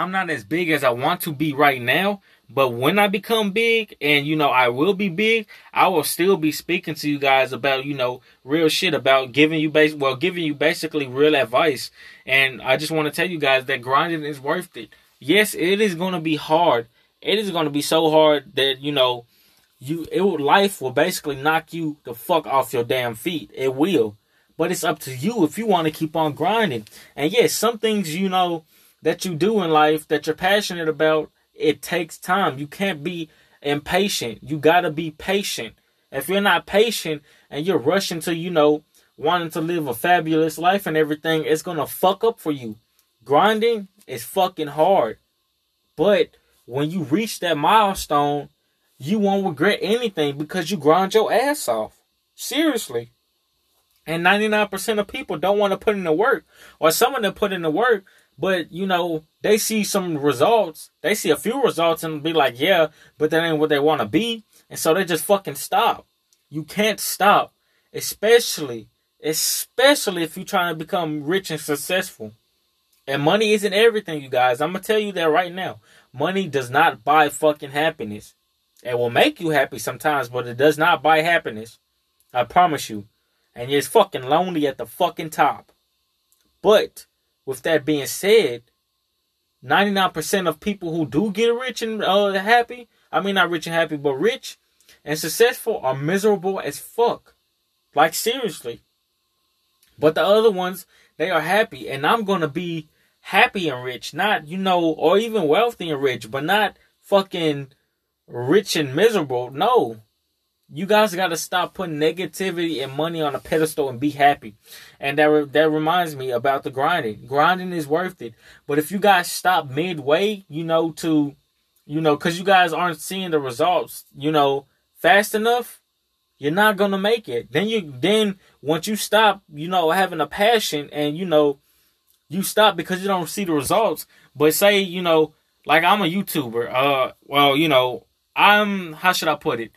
I'm not as big as I want to be right now, but when I become big, and you know, I will be big, I will still be speaking to you guys about, you know, real shit, about giving you base well, giving you basically real advice. And I just want to tell you guys that grinding is worth it. Yes, it is gonna be hard. It is gonna be so hard that, you know, you it will, life will basically knock you the fuck off your damn feet. It will. But it's up to you if you want to keep on grinding. And yes, some things, you know, that you do in life that you're passionate about it takes time. You can't be impatient. You got to be patient. If you're not patient and you're rushing to, you know, wanting to live a fabulous life and everything, it's going to fuck up for you. Grinding is fucking hard. But when you reach that milestone, you won't regret anything because you grind your ass off. Seriously. And 99% of people don't want to put in the work. Or some of them put in the work, but you know, they see some results. They see a few results and be like, yeah, but that ain't what they want to be. And so they just fucking stop. You can't stop. Especially, especially if you're trying to become rich and successful. And money isn't everything, you guys. I'm gonna tell you that right now. Money does not buy fucking happiness. It will make you happy sometimes, but it does not buy happiness. I promise you. And you're fucking lonely at the fucking top. But with that being said, 99% of people who do get rich and uh, happy, I mean, not rich and happy, but rich and successful are miserable as fuck. Like, seriously. But the other ones, they are happy. And I'm going to be happy and rich, not, you know, or even wealthy and rich, but not fucking rich and miserable. No. You guys got to stop putting negativity and money on a pedestal and be happy. And that re- that reminds me about the grinding. Grinding is worth it. But if you guys stop midway, you know, to, you know, because you guys aren't seeing the results, you know, fast enough, you're not gonna make it. Then you then once you stop, you know, having a passion and you know, you stop because you don't see the results. But say, you know, like I'm a YouTuber. Uh, well, you know, I'm how should I put it?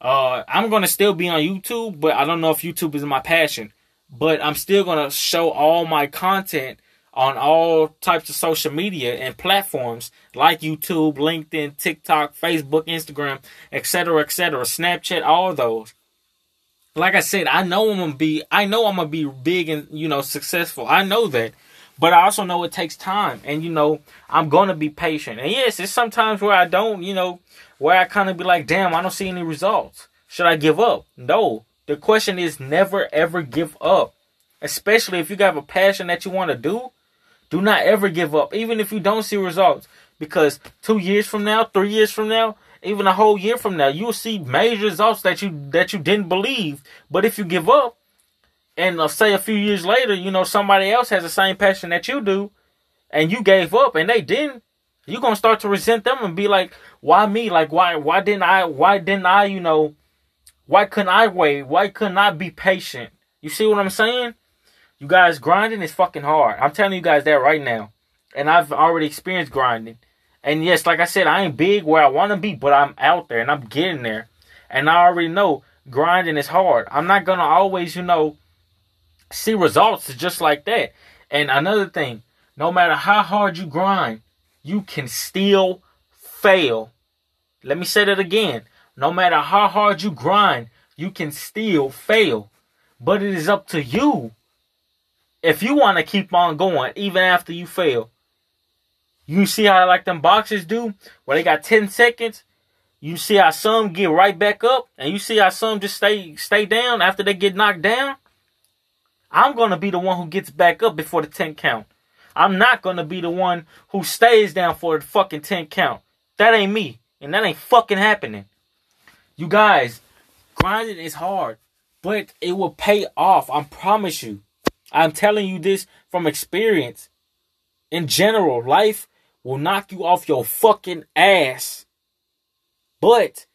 Uh, I'm gonna still be on YouTube, but I don't know if YouTube is my passion. But I'm still gonna show all my content on all types of social media and platforms like YouTube, LinkedIn, TikTok, Facebook, Instagram, etc., etc., Snapchat, all those. Like I said, I know I'm gonna be, I know I'm gonna be big and you know successful. I know that, but I also know it takes time, and you know I'm gonna be patient. And yes, it's sometimes where I don't, you know, where I kind of be like, damn, I don't see any results. Should I give up? No. The question is never ever give up. Especially if you have a passion that you want to do, do not ever give up, even if you don't see results. Because two years from now, three years from now, even a whole year from now, you'll see major results that you that you didn't believe. But if you give up, and uh, say a few years later, you know somebody else has the same passion that you do, and you gave up and they didn't, you're gonna start to resent them and be like, why me? Like why why didn't I why didn't I, you know, why couldn't I wait? Why couldn't I be patient? You see what I'm saying? You guys grinding is fucking hard. I'm telling you guys that right now. And I've already experienced grinding. And yes, like I said, I ain't big where I want to be, but I'm out there and I'm getting there. And I already know grinding is hard. I'm not to always, you know, see results just like that. And another thing, no matter how hard you grind, you can still fail. Let me say that again. No matter how hard you grind, you can still fail. But it is up to you if you want to keep on going even after you fail. You see how like them boxers do, where they got 10 seconds. You see how some get right back up, and you see how some just stay stay down after they get knocked down. I'm gonna be the one who gets back up before the 10 count. I'm not gonna be the one who stays down for the fucking 10 count. That ain't me. And that ain't fucking happening. You guys, grinding is hard, but it will pay off. I promise you. I'm telling you this from experience. In general, life will knock you off your fucking ass. But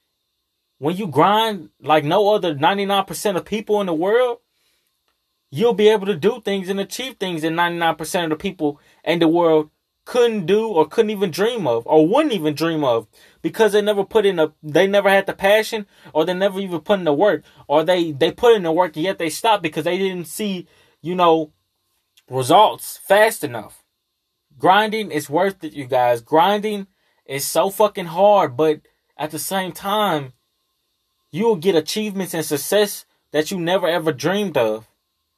when you grind like no other 99% of people in the world, you'll be able to do things and achieve things that 99% of the people in the world couldn't do or couldn't even dream of or wouldn't even dream of because they never put in a they never had the passion or they never even put in the work or they they put in the work yet they stopped because they didn't see you know results fast enough. Grinding is worth it you guys. Grinding is so fucking hard but at the same time you will get achievements and success that you never ever dreamed of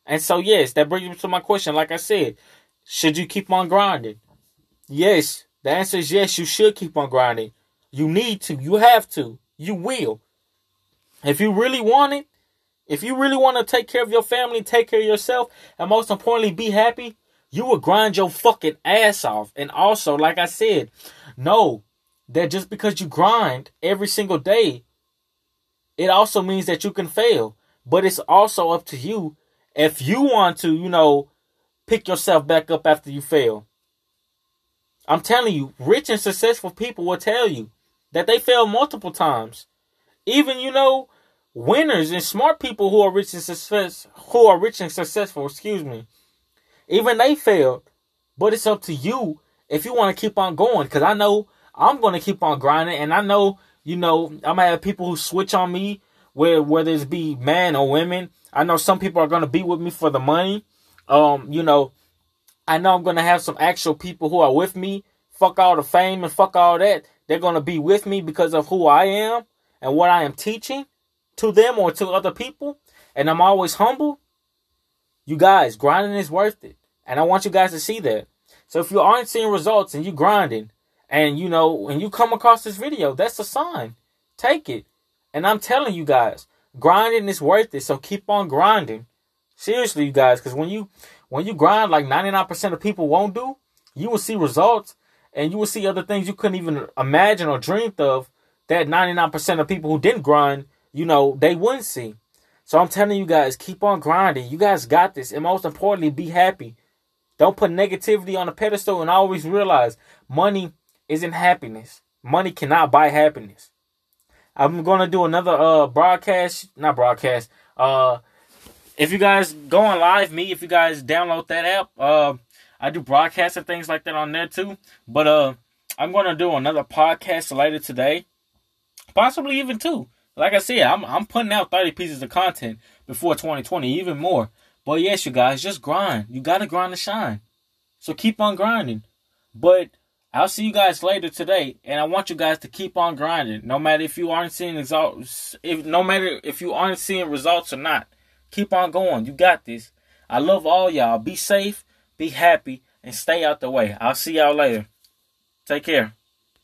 and so yes that brings me to my question like i said should you keep on grinding Yes, the answer is yes, you should keep on grinding. You need to, you have to, you will. If you really want it, if you really want to take care of your family, take care of yourself, and most importantly, be happy, you will grind your fucking ass off. And also, like I said, know that just because you grind every single day, it also means that you can fail. But it's also up to you if you want to, you know, pick yourself back up after you fail. I'm telling you, rich and successful people will tell you that they failed multiple times. Even you know, winners and smart people who are rich and success who are rich and successful, excuse me. Even they failed. But it's up to you if you want to keep on going. Cause I know I'm gonna keep on grinding and I know, you know, I'm gonna have people who switch on me, where whether it's be men or women. I know some people are gonna be with me for the money. Um, you know, I know I'm gonna have some actual people who are with me. Fuck all the fame and fuck all that. They're gonna be with me because of who I am and what I am teaching to them or to other people. And I'm always humble. You guys, grinding is worth it. And I want you guys to see that. So if you aren't seeing results and you grinding, and you know, when you come across this video, that's a sign. Take it. And I'm telling you guys, grinding is worth it. So keep on grinding. Seriously, you guys, because when you when you grind like 99% of people won't do, you will see results and you will see other things you couldn't even imagine or dreamed of that 99% of people who didn't grind, you know, they wouldn't see. So I'm telling you guys, keep on grinding. You guys got this. And most importantly, be happy. Don't put negativity on a pedestal and always realize money isn't happiness. Money cannot buy happiness. I'm gonna do another uh broadcast, not broadcast, uh if you guys go on LiveMe, if you guys download that app, uh, I do broadcasts and things like that on there too. But uh, I'm gonna do another podcast later today, possibly even two. Like I said, I'm I'm putting out 30 pieces of content before 2020, even more. But yes, you guys, just grind. You gotta grind to shine. So keep on grinding. But I'll see you guys later today, and I want you guys to keep on grinding, no matter if you aren't seeing results. If no matter if you aren't seeing results or not. Keep on going. You got this. I love all y'all. Be safe, be happy, and stay out the way. I'll see y'all later. Take care.